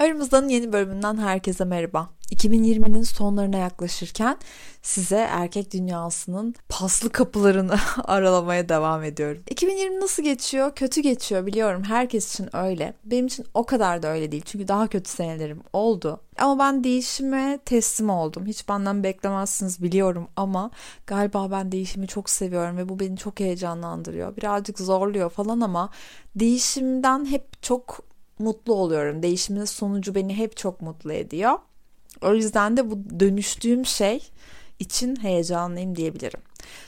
Aramızdan yeni bölümünden herkese merhaba. 2020'nin sonlarına yaklaşırken size erkek dünyasının paslı kapılarını aralamaya devam ediyorum. 2020 nasıl geçiyor? Kötü geçiyor biliyorum. Herkes için öyle. Benim için o kadar da öyle değil. Çünkü daha kötü senelerim oldu. Ama ben değişime teslim oldum. Hiç benden beklemezsiniz biliyorum ama galiba ben değişimi çok seviyorum ve bu beni çok heyecanlandırıyor. Birazcık zorluyor falan ama değişimden hep çok mutlu oluyorum. Değişimin sonucu beni hep çok mutlu ediyor. O yüzden de bu dönüştüğüm şey için heyecanlıyım diyebilirim.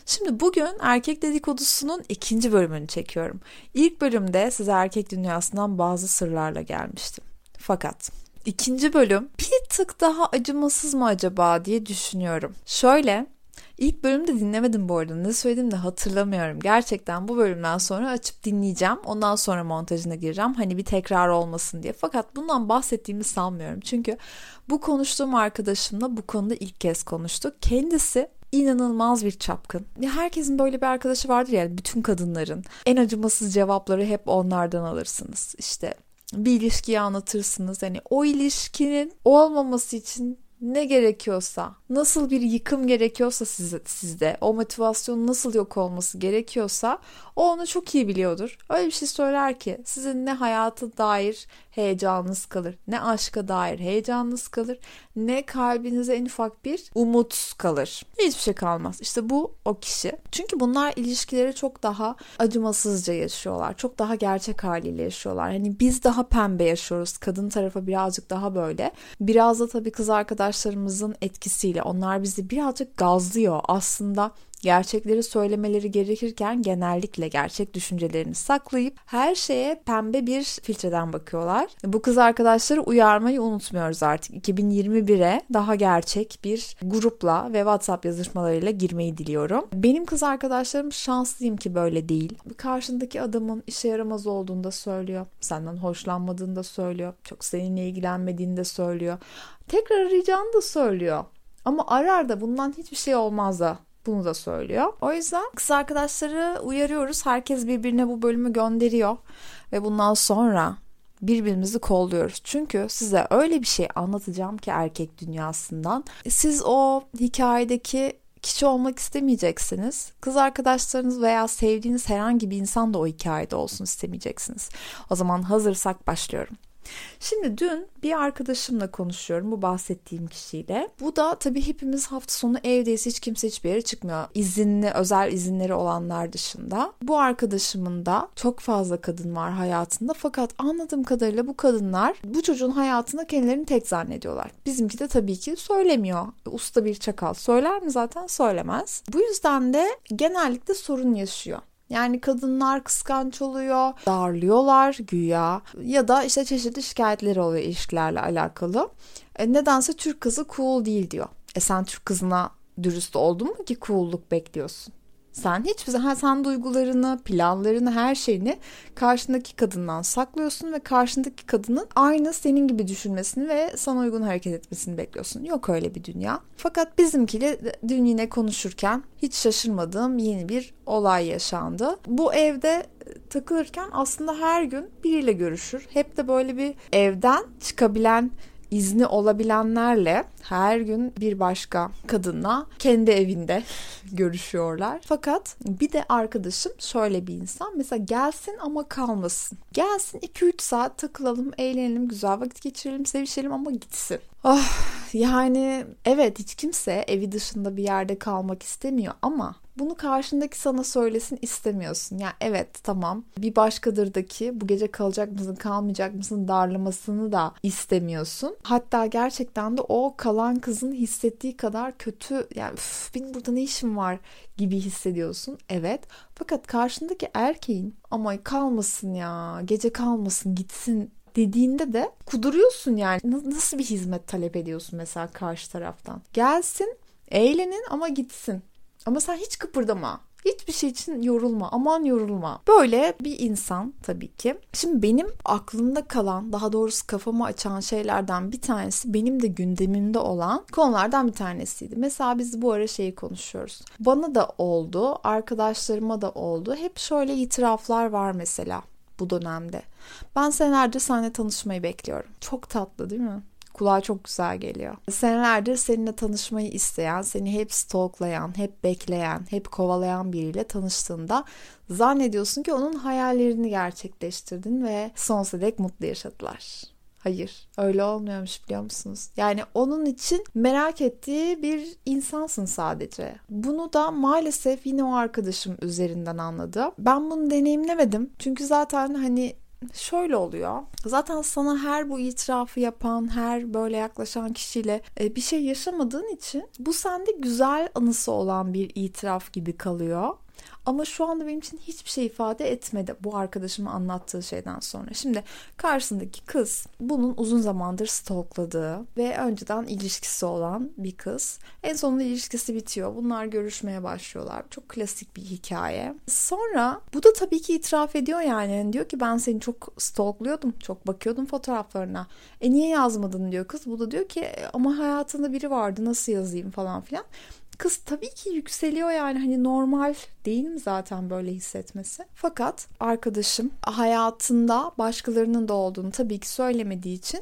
Şimdi bugün erkek dedikodusunun ikinci bölümünü çekiyorum. İlk bölümde size erkek dünyasından bazı sırlarla gelmiştim. Fakat ikinci bölüm bir tık daha acımasız mı acaba diye düşünüyorum. Şöyle İlk bölümde dinlemedim bu arada. Ne söyledim de hatırlamıyorum. Gerçekten bu bölümden sonra açıp dinleyeceğim. Ondan sonra montajına gireceğim. Hani bir tekrar olmasın diye. Fakat bundan bahsettiğimi sanmıyorum. Çünkü bu konuştuğum arkadaşımla bu konuda ilk kez konuştuk. Kendisi inanılmaz bir çapkın. Herkesin böyle bir arkadaşı vardır yani bütün kadınların. En acımasız cevapları hep onlardan alırsınız. İşte bir ilişkiyi anlatırsınız. Hani o ilişkinin olmaması için ne gerekiyorsa, nasıl bir yıkım gerekiyorsa size, sizde, o motivasyonun nasıl yok olması gerekiyorsa o onu çok iyi biliyordur. Öyle bir şey söyler ki sizin ne hayata dair heyecanınız kalır, ne aşka dair heyecanınız kalır, ne kalbinize en ufak bir umut kalır. Hiçbir şey kalmaz. İşte bu o kişi. Çünkü bunlar ilişkileri çok daha acımasızca yaşıyorlar. Çok daha gerçek haliyle yaşıyorlar. Hani biz daha pembe yaşıyoruz. Kadın tarafı birazcık daha böyle. Biraz da tabii kız arkadaşlarımızın etkisiyle onlar bizi birazcık gazlıyor. Aslında gerçekleri söylemeleri gerekirken genellikle gerçek düşüncelerini saklayıp her şeye pembe bir filtreden bakıyorlar. Bu kız arkadaşları uyarmayı unutmuyoruz artık. 2021'e daha gerçek bir grupla ve WhatsApp yazışmalarıyla girmeyi diliyorum. Benim kız arkadaşlarım şanslıyım ki böyle değil. Karşındaki adamın işe yaramaz olduğunu da söylüyor. Senden hoşlanmadığını da söylüyor. Çok seninle ilgilenmediğini de söylüyor. Tekrar arayacağını da söylüyor. Ama arar da bundan hiçbir şey olmaz da bunu da söylüyor. O yüzden kız arkadaşları uyarıyoruz. Herkes birbirine bu bölümü gönderiyor. Ve bundan sonra birbirimizi kolluyoruz. Çünkü size öyle bir şey anlatacağım ki erkek dünyasından. Siz o hikayedeki kişi olmak istemeyeceksiniz. Kız arkadaşlarınız veya sevdiğiniz herhangi bir insan da o hikayede olsun istemeyeceksiniz. O zaman hazırsak başlıyorum. Şimdi dün bir arkadaşımla konuşuyorum bu bahsettiğim kişiyle. Bu da tabii hepimiz hafta sonu evdeyiz hiç kimse hiçbir yere çıkmıyor. İzinli özel izinleri olanlar dışında. Bu arkadaşımın da çok fazla kadın var hayatında fakat anladığım kadarıyla bu kadınlar bu çocuğun hayatında kendilerini tek zannediyorlar. Bizimki de tabii ki söylemiyor. Usta bir çakal söyler mi zaten söylemez. Bu yüzden de genellikle sorun yaşıyor. Yani kadınlar kıskanç oluyor, darlıyorlar güya ya da işte çeşitli şikayetleri oluyor ilişkilerle alakalı. E, nedense Türk kızı cool değil diyor. E sen Türk kızına dürüst oldun mu ki cool'luk bekliyorsun? Sen hiçbir zaman sen duygularını, planlarını, her şeyini karşındaki kadından saklıyorsun ve karşındaki kadının aynı senin gibi düşünmesini ve sana uygun hareket etmesini bekliyorsun. Yok öyle bir dünya. Fakat bizimkiyle dün yine konuşurken hiç şaşırmadığım yeni bir olay yaşandı. Bu evde takılırken aslında her gün biriyle görüşür. Hep de böyle bir evden çıkabilen izni olabilenlerle her gün bir başka kadınla kendi evinde görüşüyorlar. Fakat bir de arkadaşım şöyle bir insan. Mesela gelsin ama kalmasın. Gelsin 2-3 saat takılalım, eğlenelim, güzel vakit geçirelim, sevişelim ama gitsin. Oh, yani evet hiç kimse evi dışında bir yerde kalmak istemiyor ama bunu karşındaki sana söylesin istemiyorsun. Yani evet tamam bir başkadırdaki bu gece kalacak mısın kalmayacak mısın darlamasını da istemiyorsun. Hatta gerçekten de o kalan kızın hissettiği kadar kötü yani benim burada ne işim var gibi hissediyorsun. Evet fakat karşındaki erkeğin ama kalmasın ya gece kalmasın gitsin dediğinde de kuduruyorsun yani. Nasıl bir hizmet talep ediyorsun mesela karşı taraftan? Gelsin, eğlenin ama gitsin. Ama sen hiç kıpırdama. Hiçbir şey için yorulma. Aman yorulma. Böyle bir insan tabii ki. Şimdi benim aklımda kalan, daha doğrusu kafamı açan şeylerden bir tanesi benim de gündemimde olan konulardan bir tanesiydi. Mesela biz bu ara şeyi konuşuyoruz. Bana da oldu, arkadaşlarıma da oldu. Hep şöyle itiraflar var mesela bu dönemde. Ben senelerdir seninle tanışmayı bekliyorum. Çok tatlı değil mi? Kulağa çok güzel geliyor. Senelerdir seninle tanışmayı isteyen, seni hep stalklayan, hep bekleyen, hep kovalayan biriyle tanıştığında zannediyorsun ki onun hayallerini gerçekleştirdin ve sonsuza dek mutlu yaşadılar. Hayır öyle olmuyormuş biliyor musunuz? Yani onun için merak ettiği bir insansın sadece. Bunu da maalesef yine o arkadaşım üzerinden anladı. Ben bunu deneyimlemedim. Çünkü zaten hani şöyle oluyor. Zaten sana her bu itirafı yapan, her böyle yaklaşan kişiyle e, bir şey yaşamadığın için bu sende güzel anısı olan bir itiraf gibi kalıyor. Ama şu anda benim için hiçbir şey ifade etmedi bu arkadaşımın anlattığı şeyden sonra. Şimdi karşısındaki kız bunun uzun zamandır stalkladığı ve önceden ilişkisi olan bir kız. En sonunda ilişkisi bitiyor. Bunlar görüşmeye başlıyorlar. Çok klasik bir hikaye. Sonra bu da tabii ki itiraf ediyor yani. yani diyor ki ben seni çok stalklıyordum. Çok bakıyordum fotoğraflarına. E niye yazmadın diyor kız. Bu da diyor ki ama hayatında biri vardı nasıl yazayım falan filan kız tabii ki yükseliyor yani hani normal değil mi zaten böyle hissetmesi. Fakat arkadaşım hayatında başkalarının da olduğunu tabii ki söylemediği için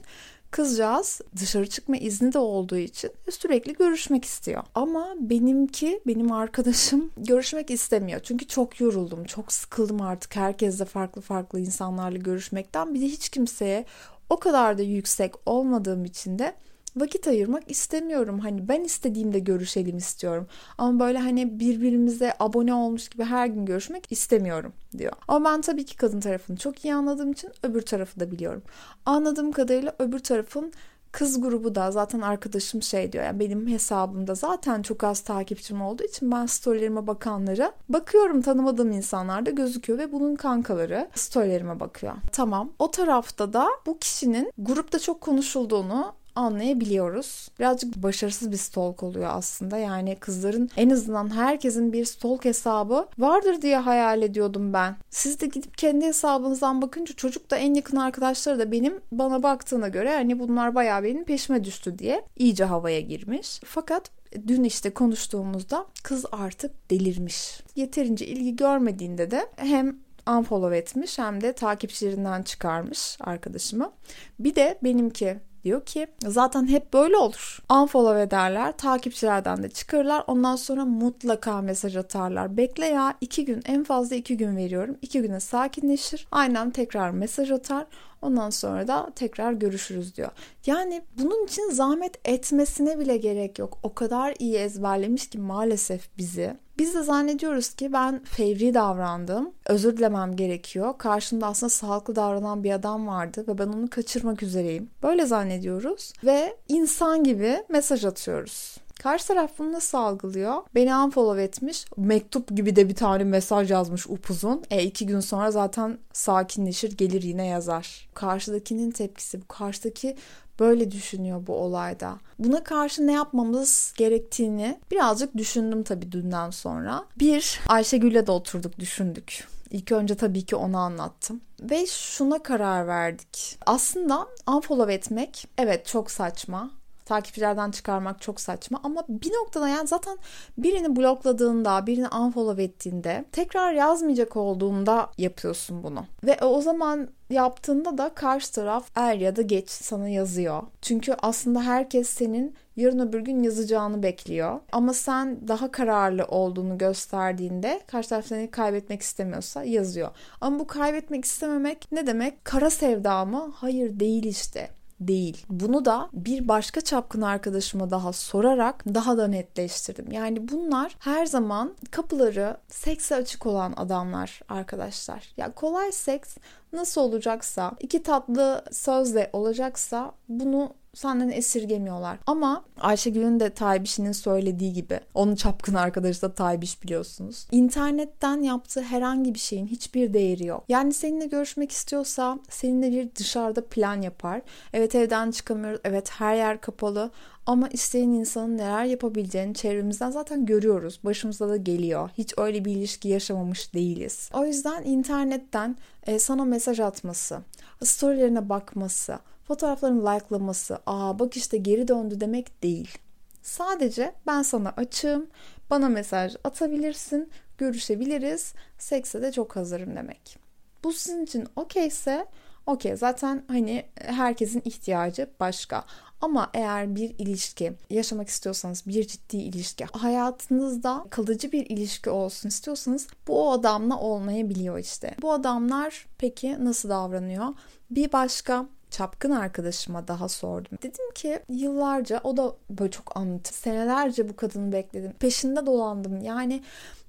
Kızcağız dışarı çıkma izni de olduğu için sürekli görüşmek istiyor. Ama benimki, benim arkadaşım görüşmek istemiyor. Çünkü çok yoruldum, çok sıkıldım artık herkesle farklı farklı insanlarla görüşmekten. Bir de hiç kimseye o kadar da yüksek olmadığım için de vakit ayırmak istemiyorum. Hani ben istediğimde görüşelim istiyorum. Ama böyle hani birbirimize abone olmuş gibi her gün görüşmek istemiyorum diyor. Ama ben tabii ki kadın tarafını çok iyi anladığım için öbür tarafı da biliyorum. Anladığım kadarıyla öbür tarafın kız grubu da zaten arkadaşım şey diyor yani benim hesabımda zaten çok az takipçim olduğu için ben storylerime bakanlara bakıyorum tanımadığım insanlar da gözüküyor ve bunun kankaları storylerime bakıyor. Tamam o tarafta da bu kişinin grupta çok konuşulduğunu anlayabiliyoruz. Birazcık başarısız bir stalk oluyor aslında. Yani kızların en azından herkesin bir stalk hesabı vardır diye hayal ediyordum ben. Siz de gidip kendi hesabınızdan bakınca çocuk da en yakın arkadaşları da benim bana baktığına göre hani bunlar bayağı benim peşime düştü diye iyice havaya girmiş. Fakat dün işte konuştuğumuzda kız artık delirmiş. Yeterince ilgi görmediğinde de hem unfollow etmiş hem de takipçilerinden çıkarmış arkadaşımı. Bir de benimki Diyor ki zaten hep böyle olur. Unfollow ederler, takipçilerden de çıkarırlar. Ondan sonra mutlaka mesaj atarlar. Bekle ya iki gün en fazla iki gün veriyorum. İki güne sakinleşir. Aynen tekrar mesaj atar. Ondan sonra da tekrar görüşürüz diyor. Yani bunun için zahmet etmesine bile gerek yok. O kadar iyi ezberlemiş ki maalesef bizi. Biz de zannediyoruz ki ben fevri davrandım. Özür dilemem gerekiyor. Karşımda aslında sağlıklı davranan bir adam vardı ve ben onu kaçırmak üzereyim. Böyle zannediyoruz ve insan gibi mesaj atıyoruz. Karşı taraf bunu nasıl algılıyor? Beni unfollow etmiş. Mektup gibi de bir tane mesaj yazmış upuzun. E iki gün sonra zaten sakinleşir gelir yine yazar. Karşıdakinin tepkisi bu. Karşıdaki böyle düşünüyor bu olayda. Buna karşı ne yapmamız gerektiğini birazcık düşündüm tabii dünden sonra. Bir, Ayşegül'le de oturduk düşündük. İlk önce tabii ki onu anlattım. Ve şuna karar verdik. Aslında unfollow etmek evet çok saçma takipçilerden çıkarmak çok saçma ama bir noktada yani zaten birini blokladığında, birini unfollow ettiğinde tekrar yazmayacak olduğunda yapıyorsun bunu. Ve o zaman yaptığında da karşı taraf er ya da geç sana yazıyor. Çünkü aslında herkes senin yarın öbür gün yazacağını bekliyor. Ama sen daha kararlı olduğunu gösterdiğinde karşı taraf seni kaybetmek istemiyorsa yazıyor. Ama bu kaybetmek istememek ne demek? Kara sevda mı? Hayır değil işte değil. Bunu da bir başka çapkın arkadaşıma daha sorarak daha da netleştirdim. Yani bunlar her zaman kapıları sekse açık olan adamlar arkadaşlar. Ya kolay seks nasıl olacaksa, iki tatlı sözle olacaksa bunu senden esirgemiyorlar. Ama Ayşegül'ün de Taybiş'in söylediği gibi onun çapkın arkadaşı da Taybiş biliyorsunuz. İnternetten yaptığı herhangi bir şeyin hiçbir değeri yok. Yani seninle görüşmek istiyorsa seninle bir dışarıda plan yapar. Evet evden çıkamıyoruz. Evet her yer kapalı. Ama isteyen insanın neler yapabileceğini çevremizden zaten görüyoruz. Başımıza da geliyor. Hiç öyle bir ilişki yaşamamış değiliz. O yüzden internetten e, sana mesaj atması, storylerine bakması, fotoğraflarını likelaması, aa bak işte geri döndü demek değil. Sadece ben sana açığım, bana mesaj atabilirsin, görüşebiliriz, sekse de çok hazırım demek. Bu sizin için okeyse okey zaten hani herkesin ihtiyacı başka. Ama eğer bir ilişki yaşamak istiyorsanız, bir ciddi ilişki, hayatınızda kalıcı bir ilişki olsun istiyorsanız bu o adamla olmayabiliyor işte. Bu adamlar peki nasıl davranıyor? Bir başka çapkın arkadaşıma daha sordum. Dedim ki yıllarca o da böyle çok anlatır. Senelerce bu kadını bekledim. Peşinde dolandım. Yani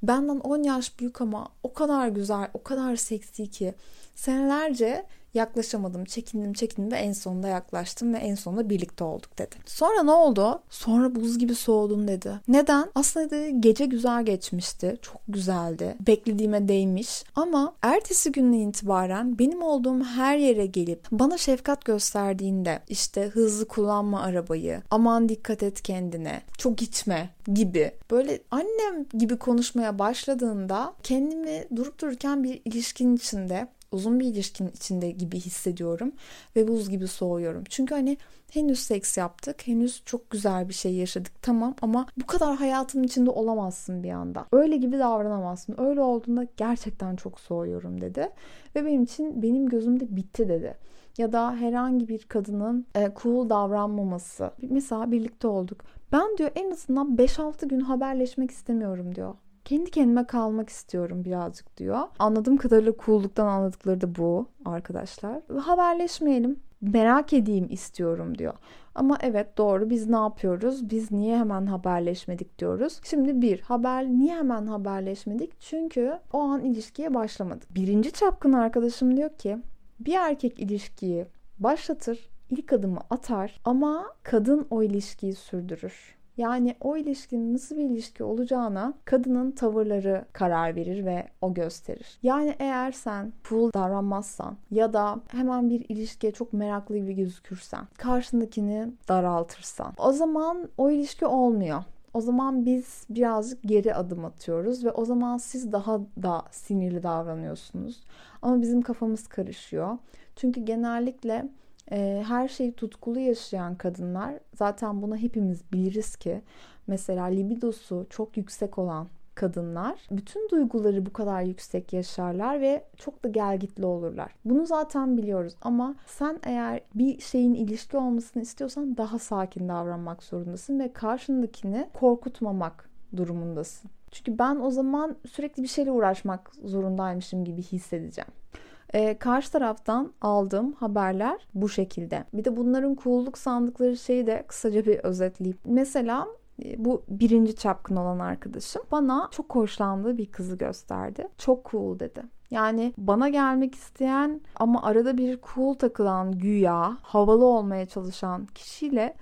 benden 10 yaş büyük ama o kadar güzel, o kadar seksi ki senelerce yaklaşamadım, çekindim, çekindim ve en sonunda yaklaştım ve en sonunda birlikte olduk dedi. Sonra ne oldu? Sonra buz gibi soğudum dedi. Neden? Aslında gece güzel geçmişti. Çok güzeldi. Beklediğime değmiş. Ama ertesi günden itibaren benim olduğum her yere gelip bana şefkat gösterdiğinde işte hızlı kullanma arabayı, aman dikkat et kendine, çok içme gibi böyle annem gibi konuşmaya başladığında kendimi durup dururken bir ilişkinin içinde uzun bir ilişkinin içinde gibi hissediyorum ve buz gibi soğuyorum. Çünkü hani henüz seks yaptık, henüz çok güzel bir şey yaşadık tamam ama bu kadar hayatın içinde olamazsın bir anda. Öyle gibi davranamazsın. Öyle olduğunda gerçekten çok soğuyorum dedi. Ve benim için benim gözümde bitti dedi. Ya da herhangi bir kadının e, cool davranmaması. Mesela birlikte olduk. Ben diyor en azından 5-6 gün haberleşmek istemiyorum diyor kendi kendime kalmak istiyorum birazcık diyor. Anladığım kadarıyla cool'luktan anladıkları da bu arkadaşlar. Haberleşmeyelim. Merak edeyim istiyorum diyor. Ama evet doğru biz ne yapıyoruz? Biz niye hemen haberleşmedik diyoruz. Şimdi bir haber niye hemen haberleşmedik? Çünkü o an ilişkiye başlamadık. Birinci çapkın arkadaşım diyor ki bir erkek ilişkiyi başlatır, ilk adımı atar ama kadın o ilişkiyi sürdürür. Yani o ilişkinin nasıl bir ilişki olacağına kadının tavırları karar verir ve o gösterir. Yani eğer sen full davranmazsan ya da hemen bir ilişkiye çok meraklı gibi gözükürsen, karşındakini daraltırsan o zaman o ilişki olmuyor. O zaman biz birazcık geri adım atıyoruz ve o zaman siz daha da sinirli davranıyorsunuz. Ama bizim kafamız karışıyor. Çünkü genellikle e, her şeyi tutkulu yaşayan kadınlar zaten buna hepimiz biliriz ki mesela libidosu çok yüksek olan kadınlar bütün duyguları bu kadar yüksek yaşarlar ve çok da gelgitli olurlar. Bunu zaten biliyoruz ama sen eğer bir şeyin ilişki olmasını istiyorsan daha sakin davranmak zorundasın ve karşındakini korkutmamak durumundasın. Çünkü ben o zaman sürekli bir şeyle uğraşmak zorundaymışım gibi hissedeceğim. Ee, karşı taraftan aldığım haberler bu şekilde. Bir de bunların cool'luk sandıkları şeyi de kısaca bir özetleyeyim. Mesela e, bu birinci çapkın olan arkadaşım bana çok hoşlandığı bir kızı gösterdi. Çok cool dedi. Yani bana gelmek isteyen ama arada bir cool takılan güya havalı olmaya çalışan kişiyle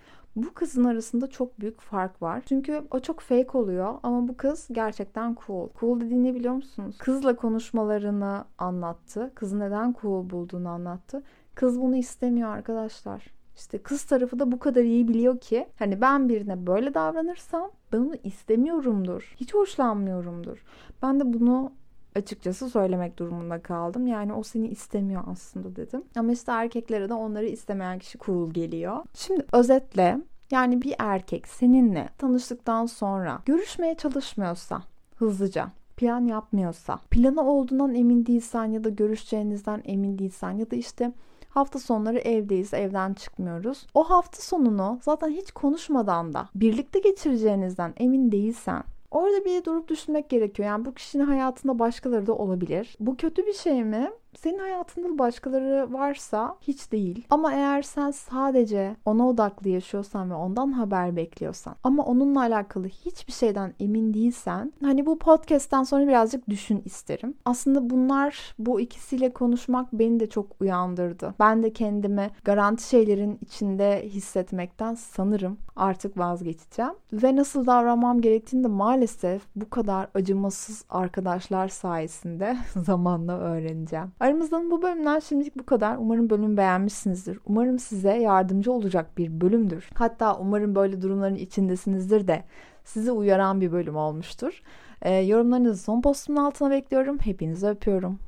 bu kızın arasında çok büyük fark var. Çünkü o çok fake oluyor ama bu kız gerçekten cool. Cool dediğini biliyor musunuz? Kızla konuşmalarını anlattı. Kızı neden cool bulduğunu anlattı. Kız bunu istemiyor arkadaşlar. İşte kız tarafı da bu kadar iyi biliyor ki hani ben birine böyle davranırsam ben onu istemiyorumdur. Hiç hoşlanmıyorumdur. Ben de bunu açıkçası söylemek durumunda kaldım. Yani o seni istemiyor aslında dedim. Ama işte erkeklere de onları istemeyen kişi cool geliyor. Şimdi özetle yani bir erkek seninle tanıştıktan sonra görüşmeye çalışmıyorsa hızlıca plan yapmıyorsa, planı olduğundan emin değilsen ya da görüşeceğinizden emin değilsen ya da işte hafta sonları evdeyiz, evden çıkmıyoruz. O hafta sonunu zaten hiç konuşmadan da birlikte geçireceğinizden emin değilsen Orada bir durup düşünmek gerekiyor. Yani bu kişinin hayatında başkaları da olabilir. Bu kötü bir şey mi? Senin hayatında başkaları varsa hiç değil. Ama eğer sen sadece ona odaklı yaşıyorsan ve ondan haber bekliyorsan ama onunla alakalı hiçbir şeyden emin değilsen hani bu podcast'ten sonra birazcık düşün isterim. Aslında bunlar bu ikisiyle konuşmak beni de çok uyandırdı. Ben de kendimi garanti şeylerin içinde hissetmekten sanırım artık vazgeçeceğim. Ve nasıl davranmam gerektiğini de maalesef bu kadar acımasız arkadaşlar sayesinde zamanla öğreneceğim. Aramızdan bu bölümden şimdilik bu kadar. Umarım bölümü beğenmişsinizdir. Umarım size yardımcı olacak bir bölümdür. Hatta umarım böyle durumların içindesinizdir de sizi uyaran bir bölüm olmuştur. E, yorumlarınızı son postumun altına bekliyorum. Hepinizi öpüyorum.